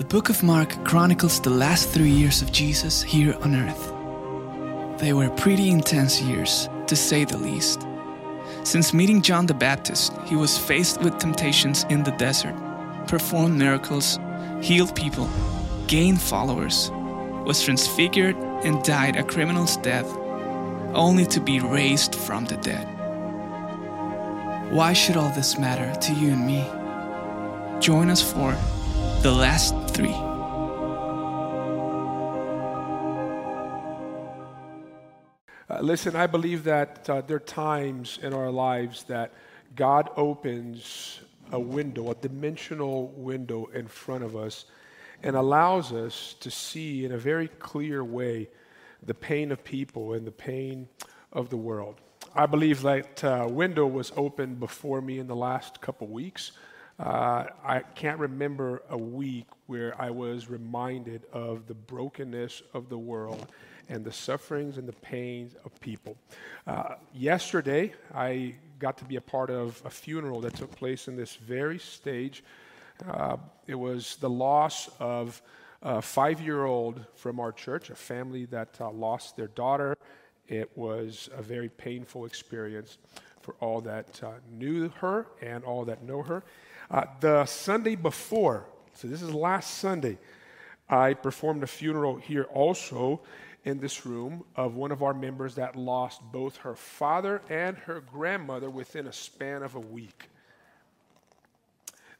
The book of Mark chronicles the last three years of Jesus here on earth. They were pretty intense years, to say the least. Since meeting John the Baptist, he was faced with temptations in the desert, performed miracles, healed people, gained followers, was transfigured, and died a criminal's death, only to be raised from the dead. Why should all this matter to you and me? Join us for The Last Three. Uh, listen, I believe that uh, there are times in our lives that God opens a window, a dimensional window in front of us, and allows us to see in a very clear way the pain of people and the pain of the world. I believe that uh, window was opened before me in the last couple weeks. Uh, I can't remember a week where I was reminded of the brokenness of the world and the sufferings and the pains of people. Uh, yesterday, I got to be a part of a funeral that took place in this very stage. Uh, it was the loss of a five year old from our church, a family that uh, lost their daughter. It was a very painful experience for all that uh, knew her and all that know her. Uh, the Sunday before, so this is last Sunday, I performed a funeral here also in this room of one of our members that lost both her father and her grandmother within a span of a week.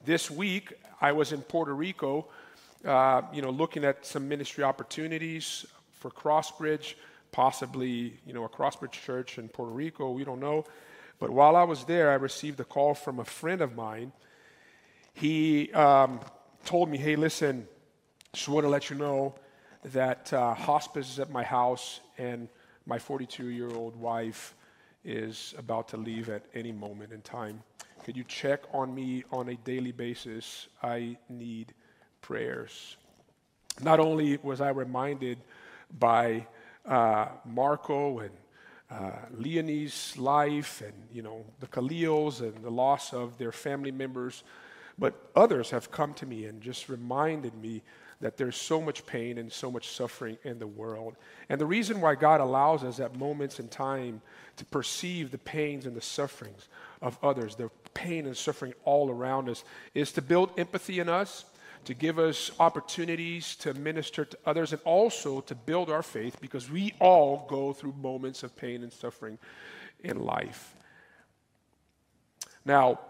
This week, I was in Puerto Rico, uh, you know, looking at some ministry opportunities for Crossbridge, possibly, you know, a Crossbridge church in Puerto Rico. We don't know. But while I was there, I received a call from a friend of mine. He um, told me, "Hey, listen, just want to let you know that uh, hospice is at my house, and my 42 year old wife is about to leave at any moment in time. Could you check on me on a daily basis? I need prayers. Not only was I reminded by uh, Marco and uh, Leonie's life and you know the Khalils and the loss of their family members, but others have come to me and just reminded me that there's so much pain and so much suffering in the world. And the reason why God allows us at moments in time to perceive the pains and the sufferings of others, the pain and suffering all around us, is to build empathy in us, to give us opportunities to minister to others, and also to build our faith because we all go through moments of pain and suffering in life. Now,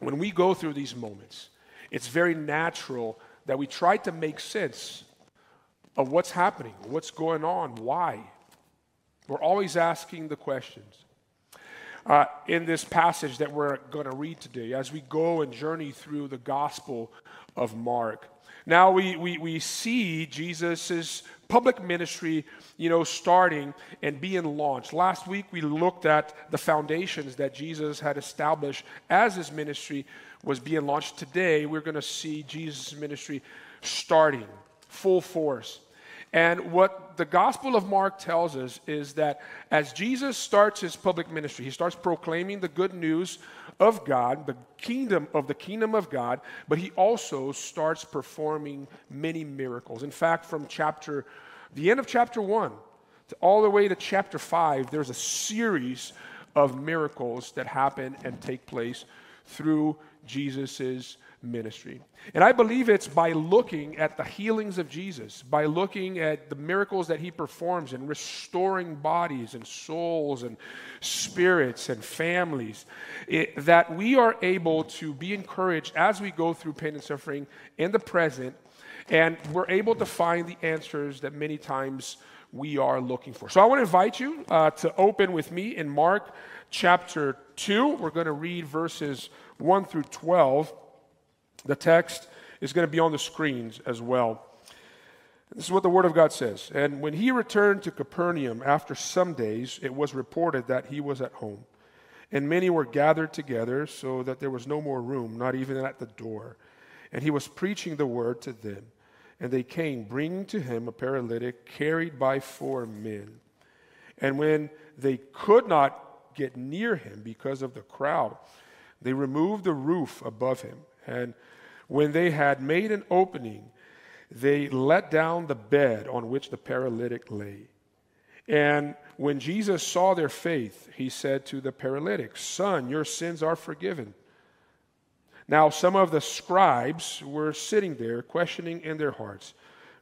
when we go through these moments, it's very natural that we try to make sense of what's happening, what's going on, why. We're always asking the questions. Uh, in this passage that we're going to read today, as we go and journey through the Gospel of Mark, now we, we, we see Jesus' public ministry, you know, starting and being launched. Last week we looked at the foundations that Jesus had established as his ministry was being launched. Today, we're going to see Jesus' ministry starting full force. And what the Gospel of Mark tells us is that as Jesus starts his public ministry, he starts proclaiming the good news of God, the kingdom of the kingdom of God, but he also starts performing many miracles. In fact, from chapter the end of chapter 1 to all the way to chapter 5, there's a series of miracles that happen and take place through Jesus' ministry. And I believe it's by looking at the healings of Jesus, by looking at the miracles that he performs in restoring bodies and souls and spirits and families, it, that we are able to be encouraged as we go through pain and suffering in the present, and we're able to find the answers that many times we are looking for. So I want to invite you uh, to open with me in Mark chapter 2. We're going to read verses 1 through 12. The text is going to be on the screens as well. This is what the Word of God says. And when he returned to Capernaum after some days, it was reported that he was at home. And many were gathered together so that there was no more room, not even at the door. And he was preaching the word to them. And they came, bringing to him a paralytic carried by four men. And when they could not get near him because of the crowd, they removed the roof above him, and when they had made an opening, they let down the bed on which the paralytic lay. And when Jesus saw their faith, he said to the paralytic, Son, your sins are forgiven. Now, some of the scribes were sitting there, questioning in their hearts,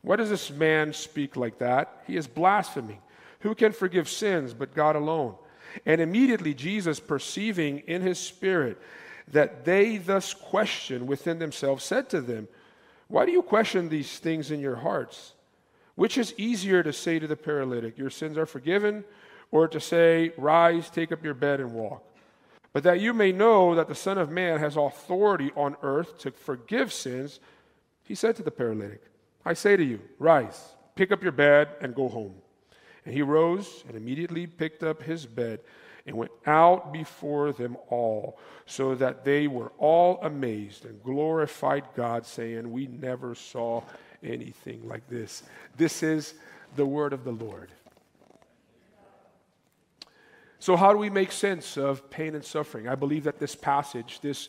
Why does this man speak like that? He is blaspheming. Who can forgive sins but God alone? And immediately Jesus, perceiving in his spirit that they thus questioned within themselves, said to them, Why do you question these things in your hearts? Which is easier to say to the paralytic, Your sins are forgiven, or to say, Rise, take up your bed, and walk? But that you may know that the Son of Man has authority on earth to forgive sins, he said to the paralytic, I say to you, Rise, pick up your bed, and go home. And he rose and immediately picked up his bed and went out before them all, so that they were all amazed and glorified God, saying, We never saw anything like this. This is the word of the Lord. So, how do we make sense of pain and suffering? I believe that this passage, this,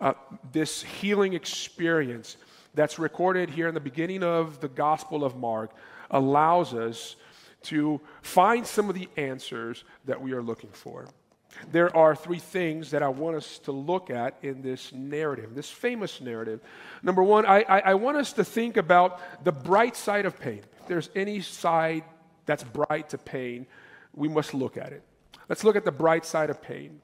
uh, this healing experience that's recorded here in the beginning of the Gospel of Mark, allows us to find some of the answers that we are looking for. There are three things that I want us to look at in this narrative, this famous narrative. Number one, I, I, I want us to think about the bright side of pain. If there's any side that's bright to pain, we must look at it. Let's look at the bright side of pain.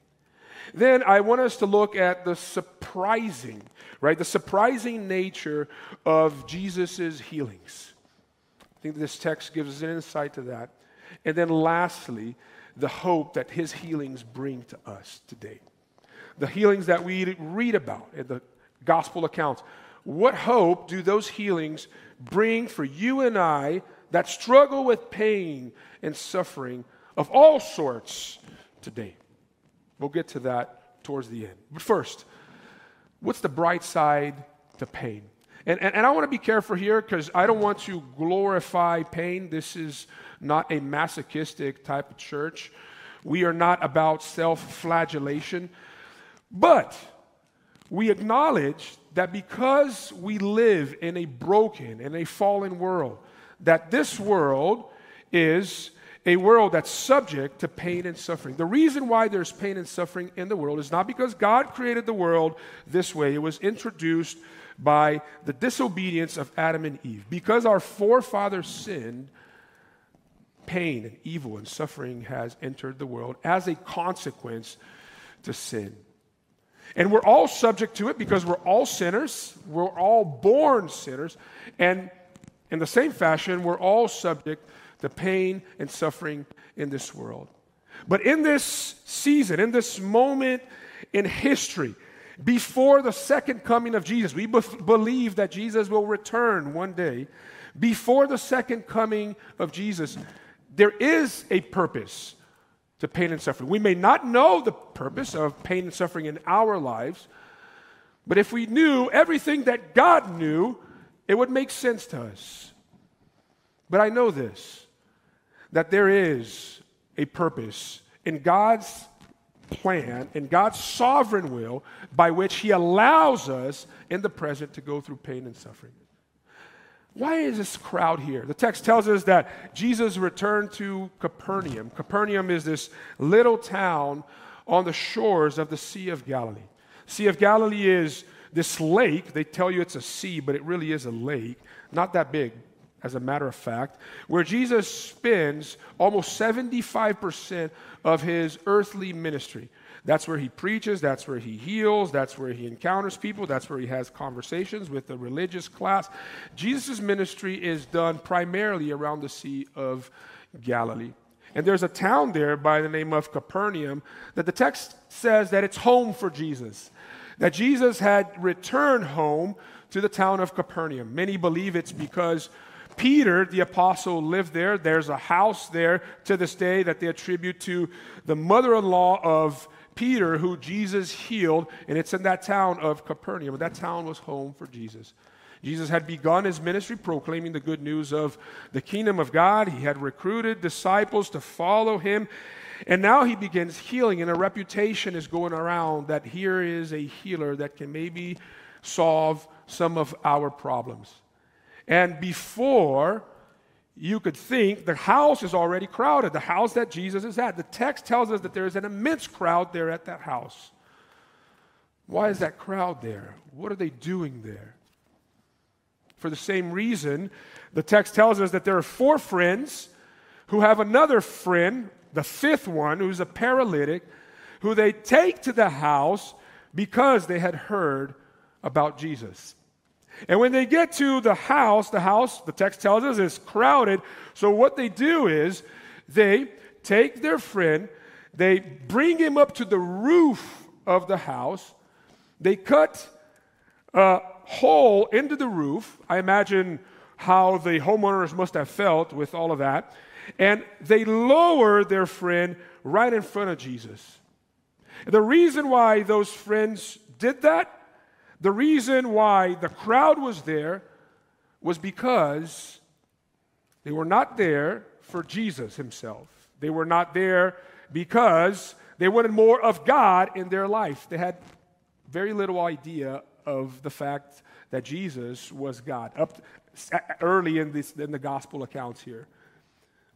Then I want us to look at the surprising, right? The surprising nature of Jesus' healings. I think this text gives us an insight to that. And then lastly, the hope that his healings bring to us today. The healings that we read about in the gospel accounts. What hope do those healings bring for you and I that struggle with pain and suffering of all sorts today? We'll get to that towards the end. But first, what's the bright side to pain? And, and, and I want to be careful here because I don't want to glorify pain. This is not a masochistic type of church. We are not about self flagellation. But we acknowledge that because we live in a broken and a fallen world, that this world is a world that's subject to pain and suffering. The reason why there's pain and suffering in the world is not because God created the world this way, it was introduced by the disobedience of Adam and Eve. Because our forefathers sinned, pain and evil and suffering has entered the world as a consequence to sin. And we're all subject to it because we're all sinners. We're all born sinners. And in the same fashion, we're all subject to pain and suffering in this world. But in this season, in this moment in history, before the second coming of Jesus, we be- believe that Jesus will return one day. Before the second coming of Jesus, there is a purpose to pain and suffering. We may not know the purpose of pain and suffering in our lives, but if we knew everything that God knew, it would make sense to us. But I know this that there is a purpose in God's plan, and God's sovereign will, by which He allows us in the present to go through pain and suffering. Why is this crowd here? The text tells us that Jesus returned to Capernaum. Capernaum is this little town on the shores of the Sea of Galilee. Sea of Galilee is this lake. They tell you it's a sea, but it really is a lake. Not that big, as a matter of fact, where Jesus spends almost 75% of his earthly ministry. That's where he preaches, that's where he heals, that's where he encounters people, that's where he has conversations with the religious class. Jesus' ministry is done primarily around the Sea of Galilee. And there's a town there by the name of Capernaum that the text says that it's home for Jesus. That Jesus had returned home to the town of Capernaum. Many believe it's because Peter, the apostle, lived there. There's a house there to this day that they attribute to the mother in law of Peter, who Jesus healed, and it's in that town of Capernaum. That town was home for Jesus. Jesus had begun his ministry proclaiming the good news of the kingdom of God. He had recruited disciples to follow him. And now he begins healing, and a reputation is going around that here is a healer that can maybe solve some of our problems. And before you could think the house is already crowded, the house that Jesus is at. The text tells us that there is an immense crowd there at that house. Why is that crowd there? What are they doing there? For the same reason, the text tells us that there are four friends who have another friend, the fifth one, who's a paralytic, who they take to the house because they had heard about Jesus. And when they get to the house, the house, the text tells us, is crowded. So what they do is they take their friend, they bring him up to the roof of the house, they cut a hole into the roof. I imagine how the homeowners must have felt with all of that. And they lower their friend right in front of Jesus. The reason why those friends did that the reason why the crowd was there was because they were not there for Jesus himself. They were not there because they wanted more of God in their life. They had very little idea of the fact that Jesus was God up early in, this, in the gospel accounts here.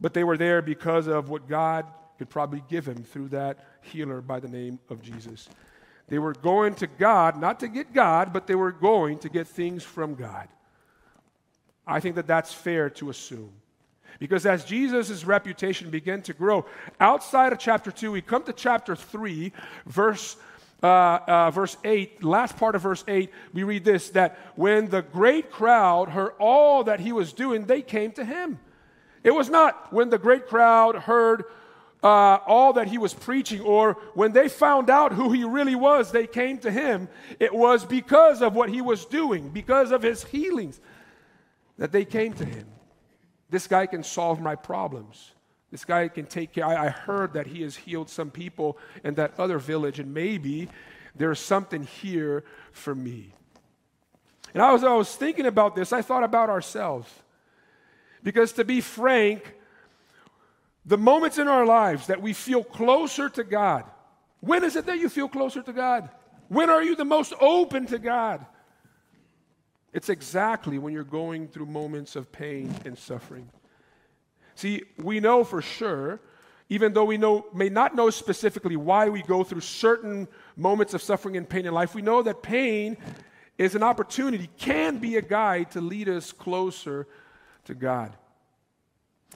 But they were there because of what God could probably give him through that healer by the name of Jesus. They were going to God, not to get God, but they were going to get things from God. I think that that's fair to assume. Because as Jesus' reputation began to grow, outside of chapter 2, we come to chapter 3, verse, uh, uh, verse 8, last part of verse 8, we read this that when the great crowd heard all that he was doing, they came to him. It was not when the great crowd heard uh, all that he was preaching, or when they found out who he really was, they came to him. It was because of what he was doing, because of his healings, that they came to him. This guy can solve my problems. This guy can take care. I, I heard that he has healed some people in that other village, and maybe there's something here for me. And I was, I was thinking about this, I thought about ourselves. Because to be frank, the moments in our lives that we feel closer to God. When is it that you feel closer to God? When are you the most open to God? It's exactly when you're going through moments of pain and suffering. See, we know for sure, even though we know, may not know specifically why we go through certain moments of suffering and pain in life, we know that pain is an opportunity, can be a guide to lead us closer to God.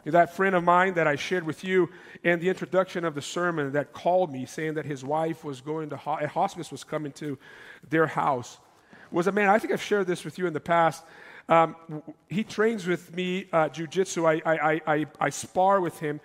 That friend of mine that I shared with you in the introduction of the sermon that called me saying that his wife was going to, hospice was coming to their house, was a man, I think I've shared this with you in the past. Um, he trains with me uh, jujitsu. I, I, I, I, spar with him.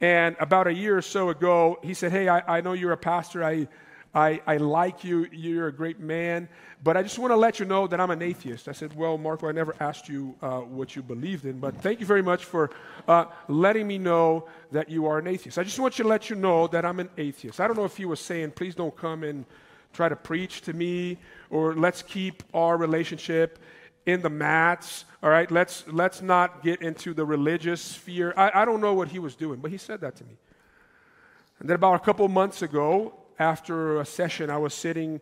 And about a year or so ago, he said, Hey, I, I know you're a pastor. I, I, I like you. You're a great man. But I just want to let you know that I'm an atheist. I said, Well, Marco, I never asked you uh, what you believed in, but thank you very much for uh, letting me know that you are an atheist. I just want you to let you know that I'm an atheist. I don't know if he was saying, Please don't come and try to preach to me, or let's keep our relationship in the mats. All right, let's, let's not get into the religious sphere. I, I don't know what he was doing, but he said that to me. And then about a couple months ago, after a session, I was sitting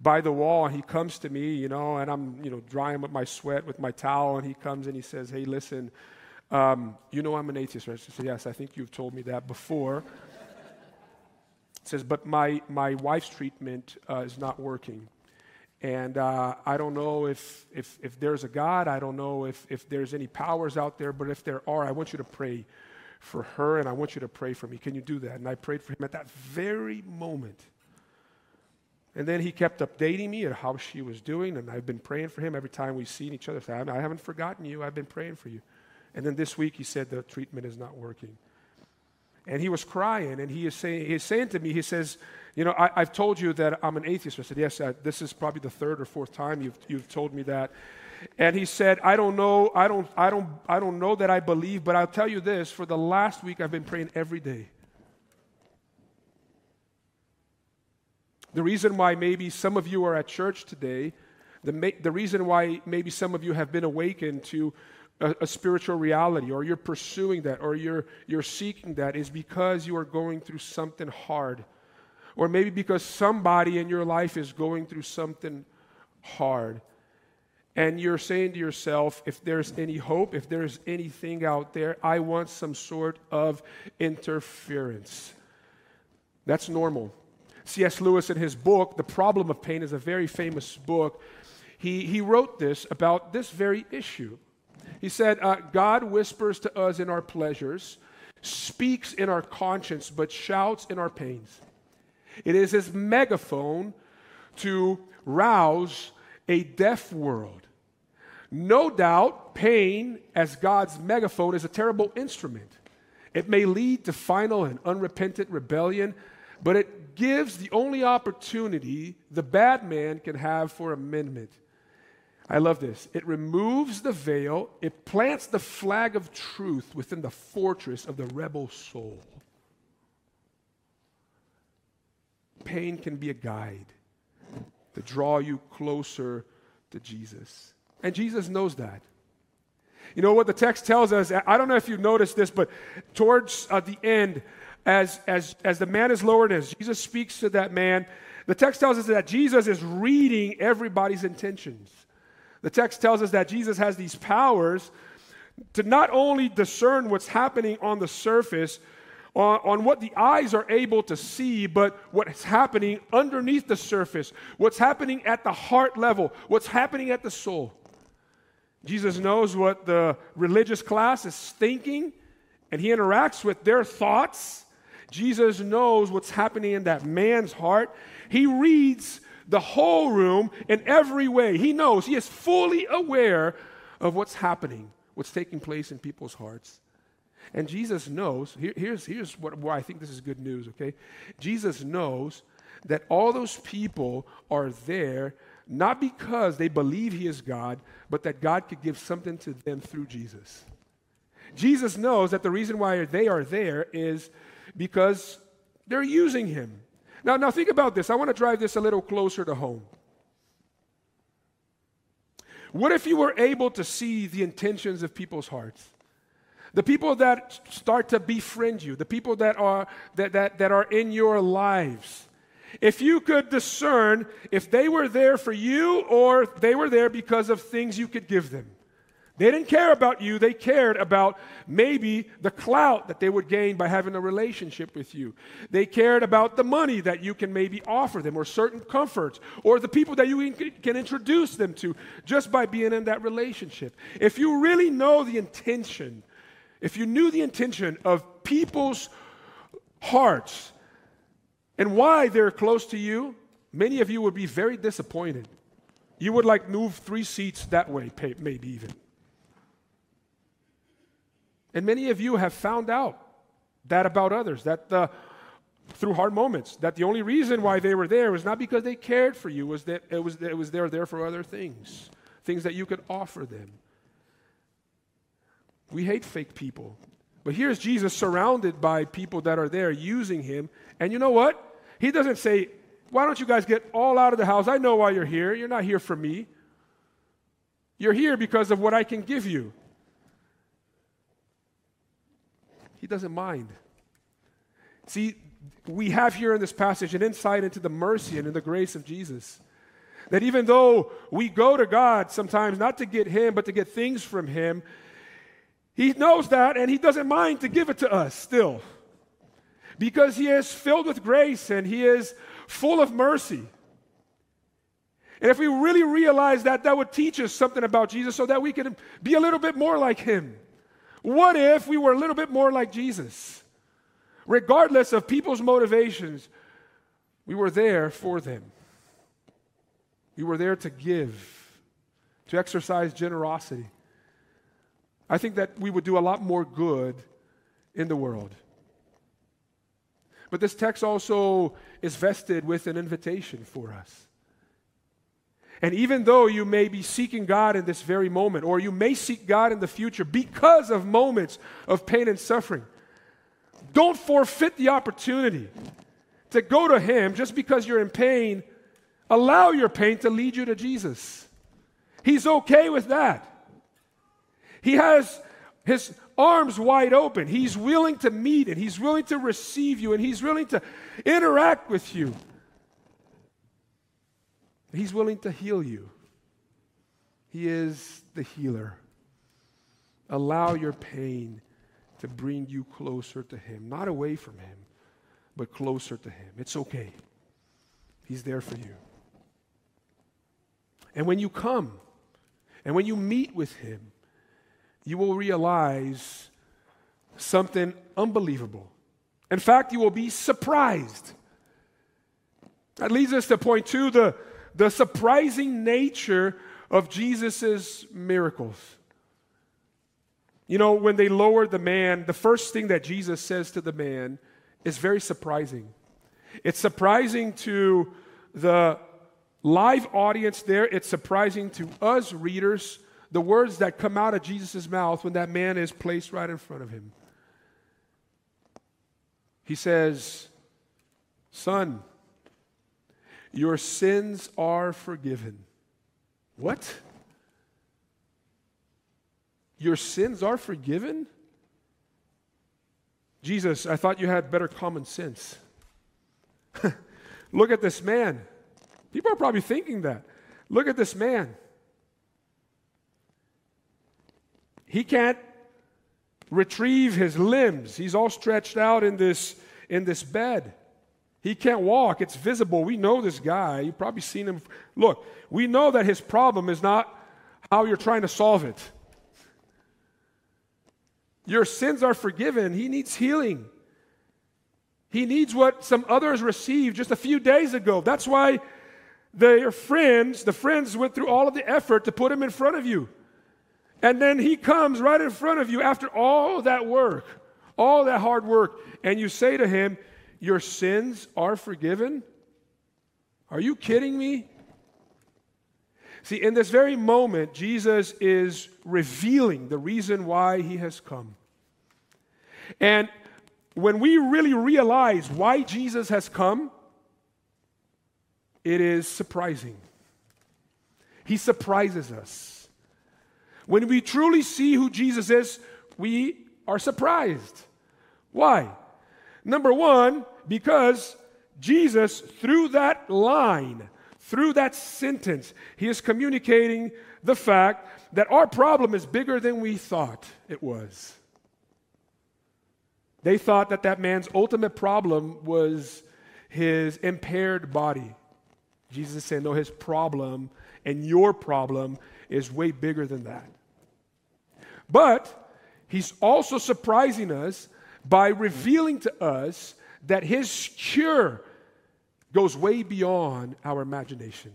by the wall and he comes to me, you know, and I'm, you know, drying up my sweat with my towel and he comes and he says, Hey, listen, um, you know I'm an atheist, right? I said, Yes, I think you've told me that before. He says, But my, my wife's treatment uh, is not working. And uh, I don't know if, if, if there's a God. I don't know if, if there's any powers out there. But if there are, I want you to pray for her and I want you to pray for me. Can you do that? And I prayed for him at that very moment. And then he kept updating me on how she was doing, and I've been praying for him every time we've seen each other. I haven't forgotten you, I've been praying for you. And then this week he said the treatment is not working. And he was crying, and he is saying, he's saying to me, he says, You know, I, have told you that I'm an atheist. I said, Yes, I, this is probably the third or fourth time you've, you've told me that. And he said, I don't know, I don't, I don't, I don't know that I believe, but I'll tell you this for the last week I've been praying every day. The reason why maybe some of you are at church today, the, the reason why maybe some of you have been awakened to a, a, spiritual reality, or you're pursuing that, or you're, you're seeking that, is because you are going through something hard. Or maybe because somebody in your life is going through something hard. And you're saying to yourself, if there's any hope, if there's anything out there, I want some sort of interference. That's normal. C.S. Lewis, in his book, The Problem of Pain, is a very famous book. He, he wrote this about this very issue. He said, uh, God whispers to us in our pleasures, speaks in our conscience, but shouts in our pains. It is his megaphone to rouse a deaf world. No doubt, pain as God's megaphone is a terrible instrument. It may lead to final and unrepentant rebellion, but it gives the only opportunity the bad man can have for amendment. I love this. It removes the veil, it plants the flag of truth within the fortress of the rebel soul. Pain can be a guide to draw you closer to Jesus. And Jesus knows that. You know what the text tells us? I don't know if you've noticed this, but towards uh, the end, as, as, as the man is lowered, as Jesus speaks to that man, the text tells us that Jesus is reading everybody's intentions. The text tells us that Jesus has these powers to not only discern what's happening on the surface, on, on what the eyes are able to see, but what's happening underneath the surface, what's happening at the heart level, what's happening at the soul. Jesus knows what the religious class is thinking, and he interacts with their thoughts. Jesus knows what's happening in that man's heart. He reads the whole room in every way. He knows, he is fully aware of what's happening, what's taking place in people's hearts. And Jesus knows, here, here's, here's what, why I think this is good news, okay? Jesus knows that all those people are there not because they believe he is God, but that God could give something to them through Jesus. Jesus knows that the reason why they are there is because they're using him. Now, now think about this. I want to drive this a little closer to home. What if you were able to see the intentions of people's hearts? The people that start to befriend you, the people that are, that, that, that are in your lives. If you could discern if they were there for you or they were there because of things you could give them. They didn't care about you, they cared about maybe the clout that they would gain by having a relationship with you. They cared about the money that you can maybe offer them, or certain comforts, or the people that you can introduce them to just by being in that relationship. If you really know the intention if you knew the intention of people's hearts and why they're close to you, many of you would be very disappointed. You would like move three seats that way, maybe even. And many of you have found out that about others, that the, through hard moments, that the only reason why they were there was not because they cared for you, was that it was, it was they're there for other things, things that you could offer them. We hate fake people. But here's Jesus surrounded by people that are there using him. And you know what? He doesn't say, Why don't you guys get all out of the house? I know why you're here. You're not here for me. You're here because of what I can give you. He doesn't mind. See, we have here in this passage an insight into the mercy and in the grace of Jesus. That even though we go to God sometimes not to get Him, but to get things from Him, he knows that and he doesn't mind to give it to us still. Because he is filled with grace and he is full of mercy. And if we really realize that, that would teach us something about Jesus so that we can be a little bit more like him. What if we were a little bit more like Jesus? Regardless of people's motivations, we were there for them. We were there to give, to exercise generosity. I think that we would do a lot more good in the world. But this text also is vested with an invitation for us. And even though you may be seeking God in this very moment, or you may seek God in the future because of moments of pain and suffering, don't forfeit the opportunity to go to Him just because you're in pain. Allow your pain to lead you to Jesus. He's okay with that. He has his arms wide open. He's willing to meet and he's willing to receive you and he's willing to interact with you. He's willing to heal you. He is the healer. Allow your pain to bring you closer to Him, not away from Him, but closer to Him. It's okay. He's there for you. And when you come and when you meet with Him, you will realize something unbelievable. In fact, you will be surprised. That leads us to point two the, the surprising nature of Jesus' miracles. You know, when they lowered the man, the first thing that Jesus says to the man is very surprising. It's surprising to the live audience there, it's surprising to us readers the words that come out of Jesus' mouth when that man is placed right in front of him. He says, Son, your sins are forgiven. What? Your sins are forgiven? Jesus, I thought you had better common sense. Look at this man. People are probably thinking that. Look at this man. He can't retrieve his limbs. He's all stretched out in this, in this bed. He can't walk. It's visible. We know this guy. You've probably seen him. Look, we know that his problem is not how you're trying to solve it. Your sins are forgiven. He needs healing. He needs what some others received just a few days ago. That's why their friends, the friends went through all of the effort to put him in front of you. And then he comes right in front of you after all that work, all that hard work, and you say to him, Your sins are forgiven? Are you kidding me? See, in this very moment, Jesus is revealing the reason why he has come. And when we really realize why Jesus has come, it is surprising. He surprises us. When we truly see who Jesus is, we are surprised. Why? Number one, because Jesus, through that line, through that sentence, he is communicating the fact that our problem is bigger than we thought it was. They thought that that man's ultimate problem was his impaired body. Jesus is saying, no, his problem and your problem is way bigger than that. But he's also surprising us by revealing to us that his cure goes way beyond our imagination.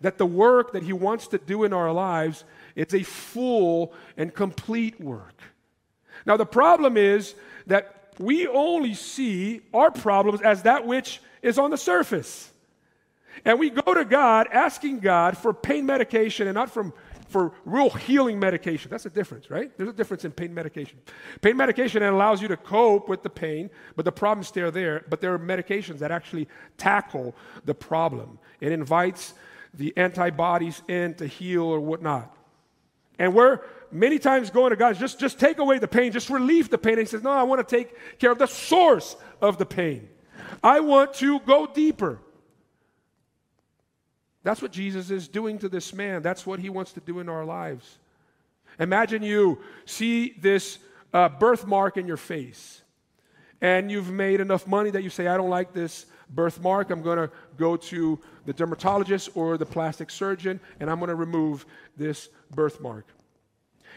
That the work that he wants to do in our lives it's a full and complete work. Now the problem is that we only see our problems as that which is on the surface. And we go to God asking God for pain medication and not from for real healing medication. That's a difference, right? There's a difference in pain medication. Pain medication allows you to cope with the pain, but the problem's still there. But there are medications that actually tackle the problem. It invites the antibodies in to heal or whatnot. And we're many times going to God, just, just take away the pain, just relieve the pain. And he says, No, I want to take care of the source of the pain. I want to go deeper. That's what Jesus is doing to this man. That's what he wants to do in our lives. Imagine you see this uh, birthmark in your face, and you've made enough money that you say, I don't like this birthmark. I'm going to go to the dermatologist or the plastic surgeon, and I'm going to remove this birthmark.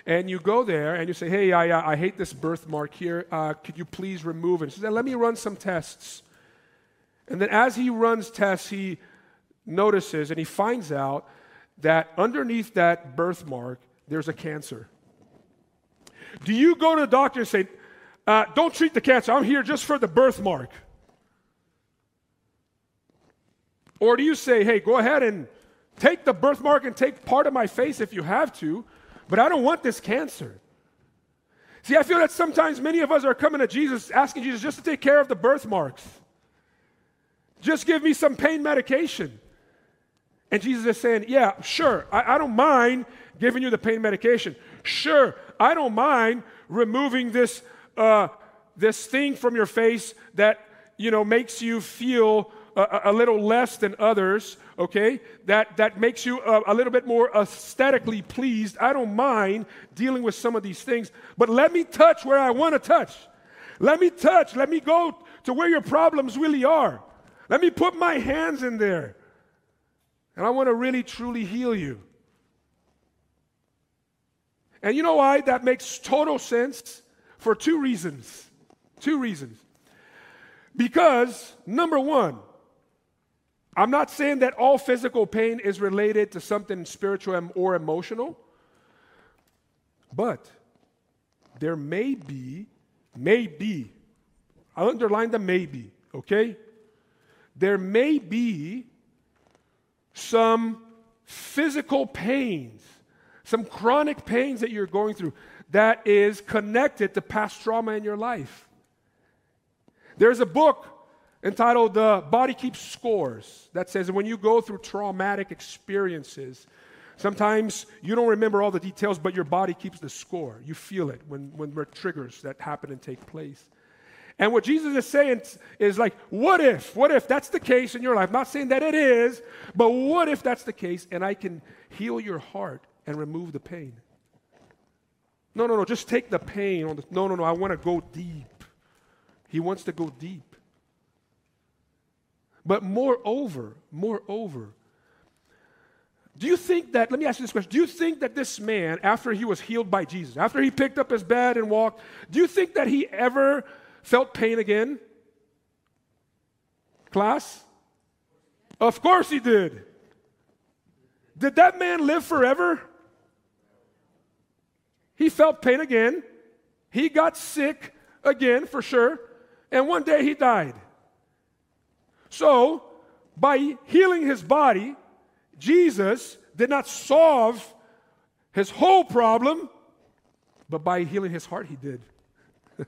And you go there and you say, Hey, I, uh, I hate this birthmark here. Uh, could you please remove it? He says, Let me run some tests. And then as he runs tests, he notices and he finds out that underneath that birthmark, there's a cancer. Do you go to the doctor and say, uh, Don't treat the cancer, I'm here just for the birthmark? Or do you say, Hey, go ahead and take the birthmark and take part of my face if you have to, but I don't want this cancer? See, I feel that sometimes many of us are coming to Jesus, asking Jesus just to take care of the birthmarks. Just give me some pain medication. And Jesus is saying, Yeah, sure, I, I don't mind giving you the pain medication. Sure, I don't mind removing this, uh, this thing from your face that you know makes you feel a, a little less than others, okay, that, that makes you a, a little bit more aesthetically pleased, I don't mind dealing with some of these things, but let me touch where I want to touch. Let me touch. Let me go to where your problems really are. Let me put my hands in there. And I want to really, truly heal you. And you know why that makes total sense? For two reasons. Two reasons. Because, number one, I'm not saying that all physical pain is related to something spiritual or emotional, but there may be, may be, I'll underline the maybe, okay? There may be some physical pains, some chronic pains that you're going through that is connected to past trauma in your life. There's a book entitled The Body Keeps Scores that says when you go through traumatic experiences, sometimes you don't remember all the details, but your body keeps the score. You feel it when, when triggers that happen and take place. And what Jesus is saying is like, what if? What if that's the case in your life? I'm not saying that it is, but what if that's the case and I can heal your heart and remove the pain? No, no, no, just take the pain on the, no, no, no, I want to go deep. He wants to go deep. But moreover, moreover, do you think that, let me ask you this question. Do you think that this man, after he was healed by Jesus, after he picked up his bed and walked, do you think that he ever felt pain again? Class? Of course he did. Did that man live forever? He felt pain again. He got sick again, for sure. And one day he died. So, by healing his body, Jesus did not solve his whole problem, but by healing his heart, he did.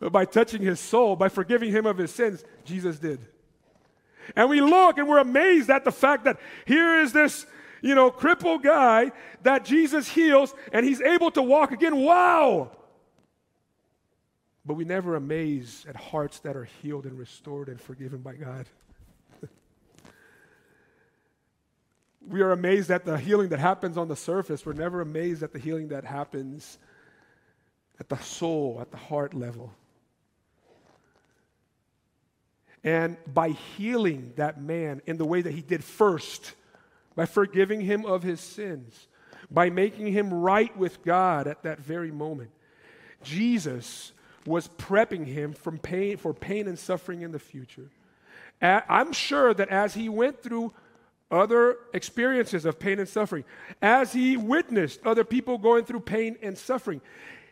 but by touching his soul, by forgiving him of his sins, Jesus did. And we look and we're amazed at the fact that here is this, you know, crippled guy that Jesus heals and he's able to walk again. Wow! But we never amaze at hearts that are healed and restored and forgiven by God. we are amazed at the healing that happens on the surface. We're never amazed at the healing that happens at the soul, at the heart level. And by healing that man in the way that he did first, by forgiving him of his sins, by making him right with God at that very moment, Jesus was prepping him from pain, for pain and suffering in the future. I'm sure that as he went through other experiences of pain and suffering, as he witnessed other people going through pain and suffering,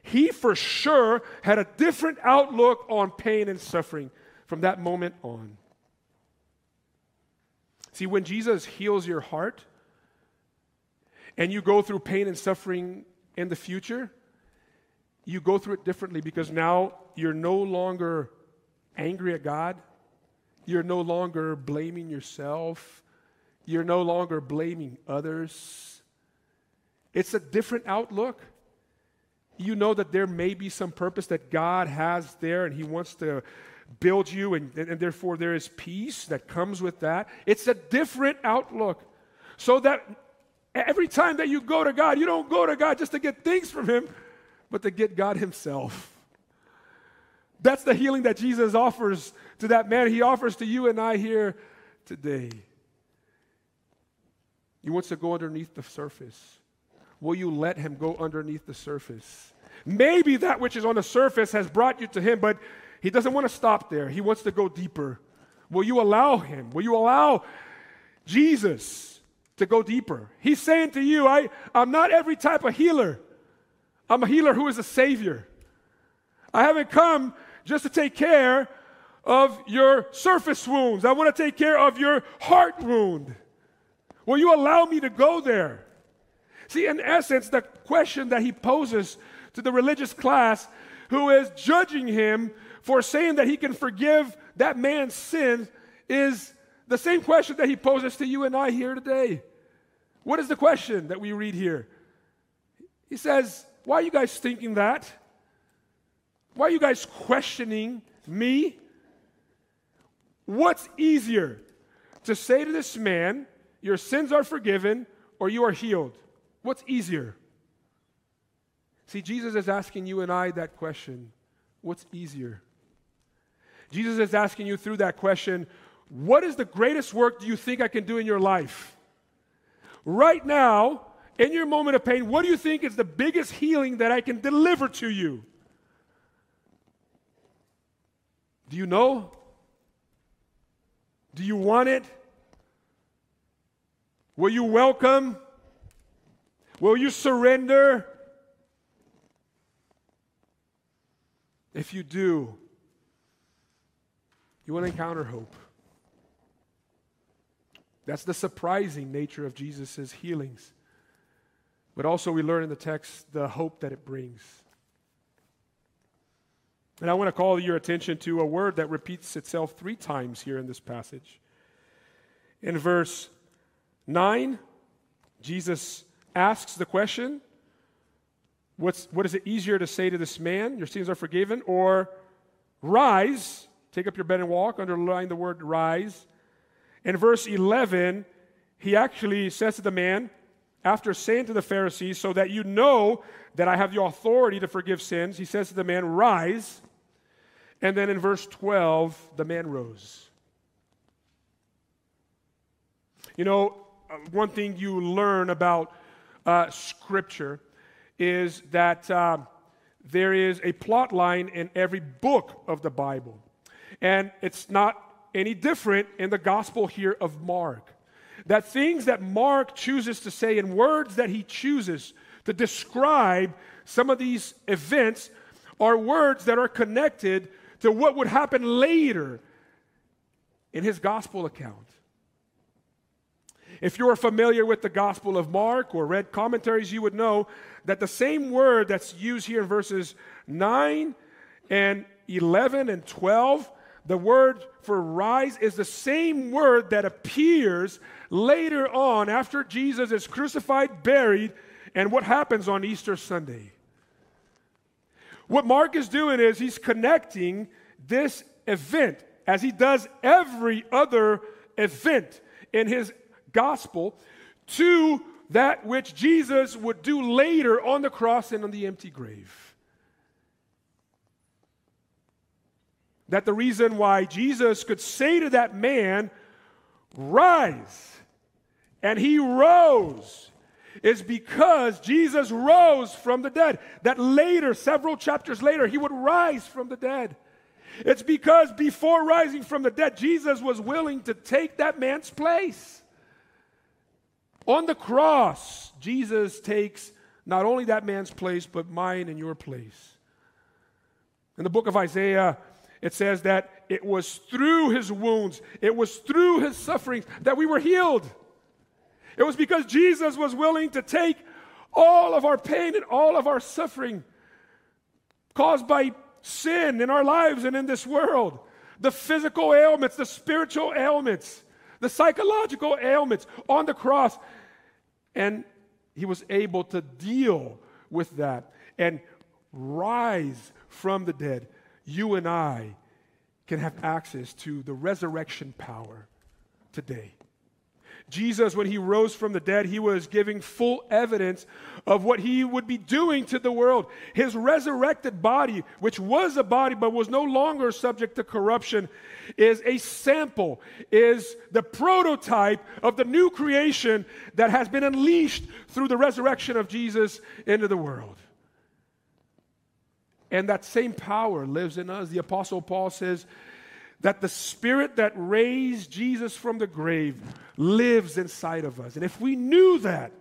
he for sure had a different outlook on pain and suffering from that moment on. See, when Jesus heals your heart and you go through pain and suffering in the future, you go through it differently because now you're no longer angry at God. You're no longer blaming yourself. You're no longer blaming others. It's a different outlook. You know that there may be some purpose that God has there and He wants to build you, and, and therefore there is peace that comes with that. It's a different outlook. So that every time that you go to God, you don't go to God just to get things from Him, but to get God Himself. That's the healing that Jesus offers to that man. He offers to you and I here today. He wants to go underneath the surface. Will you let him go underneath the surface? Maybe that which is on the surface has brought you to him, but he doesn't want to stop there. He wants to go deeper. Will you allow him? Will you allow Jesus to go deeper? He's saying to you, I, I'm not every type of healer. I'm a healer who is a savior. I haven't come just to take care of your surface wounds. I want to take care of your heart wound. Will you allow me to go there? See, in essence, the question that he poses to the religious class who is judging him for saying that he can forgive that man's sin is the same question that he poses to you and I here today. What is the question that we read here? He says, Why are you guys thinking that? Why are you guys questioning me? What's easier? To say to this man, Your sins are forgiven, or you are healed? What's easier? See, Jesus is asking you and I that question What's easier? Jesus is asking you through that question What is the greatest work do you think I can do in your life? Right now, in your moment of pain, what do you think is the biggest healing that I can deliver to you? Do you know? Do you want it? Will you welcome? Will you surrender? If you do, you will encounter hope. That's the surprising nature of Jesus' healings. But also, we learn in the text the hope that it brings. And I want to call your attention to a word that repeats itself three times here in this passage. In verse 9, Jesus asks the question What's, what is it easier to say to this man, Your sins are forgiven, or rise, take up your bed and walk, underline the word rise. In verse 11, he actually says to the man, after saying to the Pharisees, So that you know that I have the authority to forgive sins, he says to the man, Rise. And then in verse 12, the man rose. You know, uh, one thing you learn about uh, Scripture is that uh, there is a plot line in every book of the Bible. And it's not any different in the gospel here of Mark. That things that Mark chooses to say in words that he chooses to describe some of these events are words that are connected to what would happen later in his gospel account. If you're familiar with the Gospel of Mark or read commentaries, you would know that the same word that's used here in verses 9 and 11 and 12, the word for rise is the same word that appears later on after Jesus is crucified, buried, and what happens on Easter Sunday. What Mark is doing is he's connecting this event, as he does every other event in his gospel, to that which Jesus would do later on the cross and on the empty grave. That the reason why Jesus could say to that man, Rise, and he rose is because Jesus rose from the dead. That later, several chapters later, he would rise from the dead. It's because before rising from the dead, Jesus was willing to take that man's place. On the cross, Jesus takes not only that man's place, but mine and your place. In the book of Isaiah, it says that it was through his wounds, it was through his sufferings that we were healed. It was because Jesus was willing to take all of our pain and all of our suffering caused by sin in our lives and in this world the physical ailments, the spiritual ailments, the psychological ailments on the cross. And he was able to deal with that and rise from the dead. You and I can have access to the resurrection power today. Jesus, when he rose from the dead, he was giving full evidence of what he would be doing to the world. His resurrected body, which was a body but was no longer subject to corruption, is a sample, is the prototype of the new creation that has been unleashed through the resurrection of Jesus into the world. And that same power lives in us. The Apostle Paul says, that the spirit that raised Jesus from the grave lives inside of us. And if we knew that,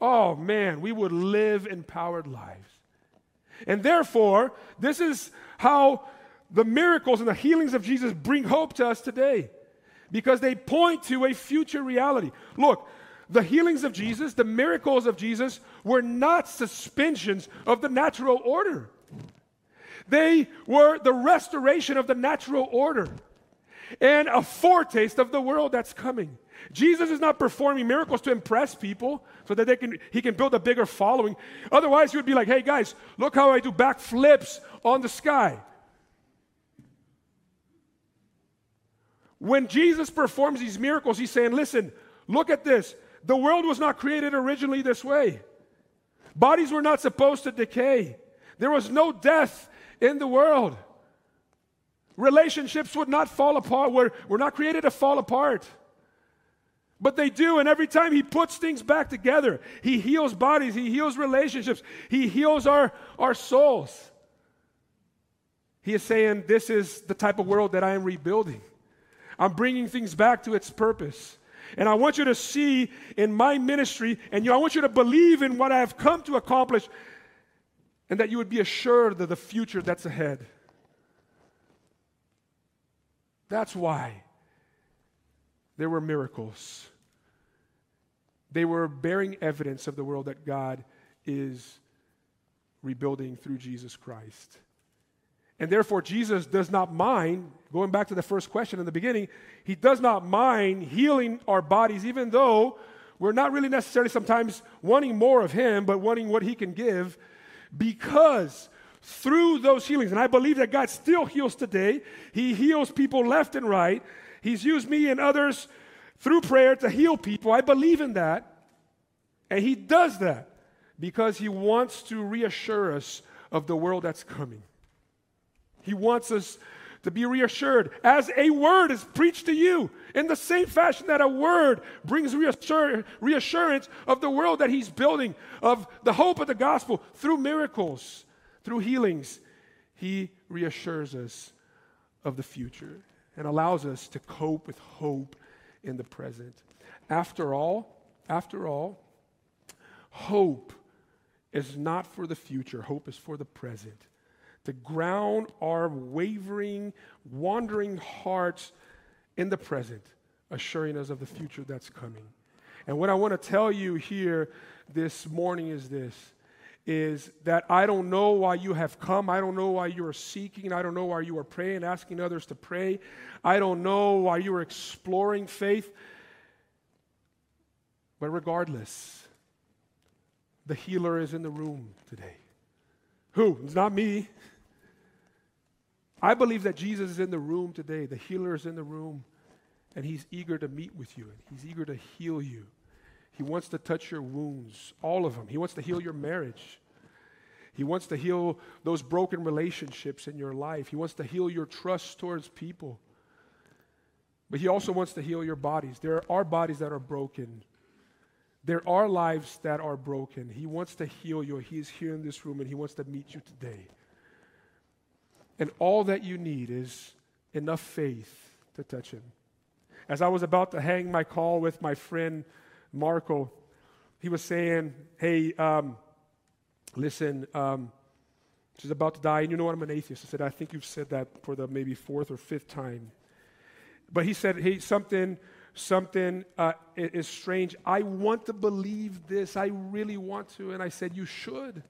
oh man, we would live empowered lives. And therefore, this is how the miracles and the healings of Jesus bring hope to us today because they point to a future reality. Look, the healings of Jesus, the miracles of Jesus were not suspensions of the natural order. They were the restoration of the natural order and a foretaste of the world that's coming. Jesus is not performing miracles to impress people so that they can, he can build a bigger following. Otherwise, he would be like, hey guys, look how I do backflips on the sky. When Jesus performs these miracles, he's saying, Listen, look at this. The world was not created originally this way. Bodies were not supposed to decay. There was no death in the world. Relationships would not fall apart. We're, we're not created to fall apart. But they do, and every time he puts things back together, he heals bodies, he heals relationships, he heals our, our souls. He is saying, This is the type of world that I am rebuilding. I'm bringing things back to its purpose. And I want you to see in my ministry, and I want you to believe in what I have come to accomplish, and that you would be assured of the future that's ahead. That's why there were miracles. They were bearing evidence of the world that God is rebuilding through Jesus Christ. And therefore, Jesus does not mind, going back to the first question in the beginning, he does not mind healing our bodies, even though we're not really necessarily sometimes wanting more of him, but wanting what he can give, because through those healings, and I believe that God still heals today, he heals people left and right. He's used me and others through prayer to heal people. I believe in that. And he does that because he wants to reassure us of the world that's coming. He wants us to be reassured as a word is preached to you in the same fashion that a word brings reassur- reassurance of the world that he's building, of the hope of the gospel through miracles, through healings. He reassures us of the future and allows us to cope with hope in the present. After all, after all, hope is not for the future, hope is for the present to ground our wavering, wandering hearts in the present, assuring us of the future that's coming. And what I want to tell you here this morning is this is that I don't know why you have come. I don't know why you are seeking. I don't know why you are praying, asking others to pray. I don't know why you are exploring faith. But regardless, the healer is in the room today. Who? It's not me. I believe that Jesus is in the room today. The healer is in the room, and he's eager to meet with you, and he's eager to heal you. He wants to touch your wounds, all of them. He wants to heal your marriage. He wants to heal those broken relationships in your life. He wants to heal your trust towards people. But He also wants to heal your bodies. There are bodies that are broken. There are lives that are broken. He wants to heal you. He is here in this room and He wants to meet you today. And all that you need is enough faith to touch him. As I was about to hang my call with my friend Marco, he was saying, Hey, um, listen, um, she's about to die, and you know what? I'm an atheist. I said, I think you've said that for the maybe fourth or fifth time. But he said, Hey, something, something uh, is strange. I want to believe this. I really want to. And I said, You should.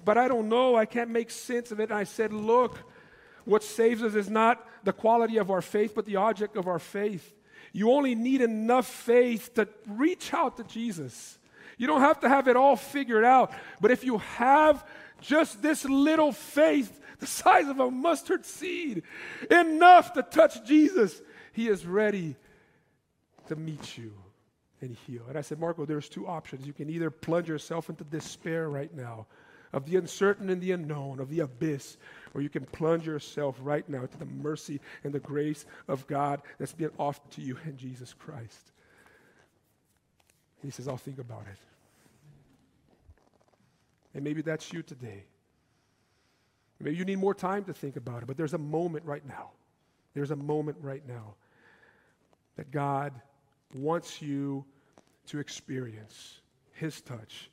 But I don't know. I can't make sense of it. And I said, Look, what saves us is not the quality of our faith, but the object of our faith. You only need enough faith to reach out to Jesus. You don't have to have it all figured out. But if you have just this little faith, the size of a mustard seed, enough to touch Jesus, He is ready to meet you and heal. And I said, Marco, there's two options. You can either plunge yourself into despair right now of the uncertain and the unknown, of the abyss, or you can plunge yourself right now to the mercy and the grace of God that's being offered to you in Jesus Christ. He says, I'll think about it. And maybe that's you today. Maybe you need more time to think about it, but there's a moment right now. There's a moment right now that God wants you to experience His touch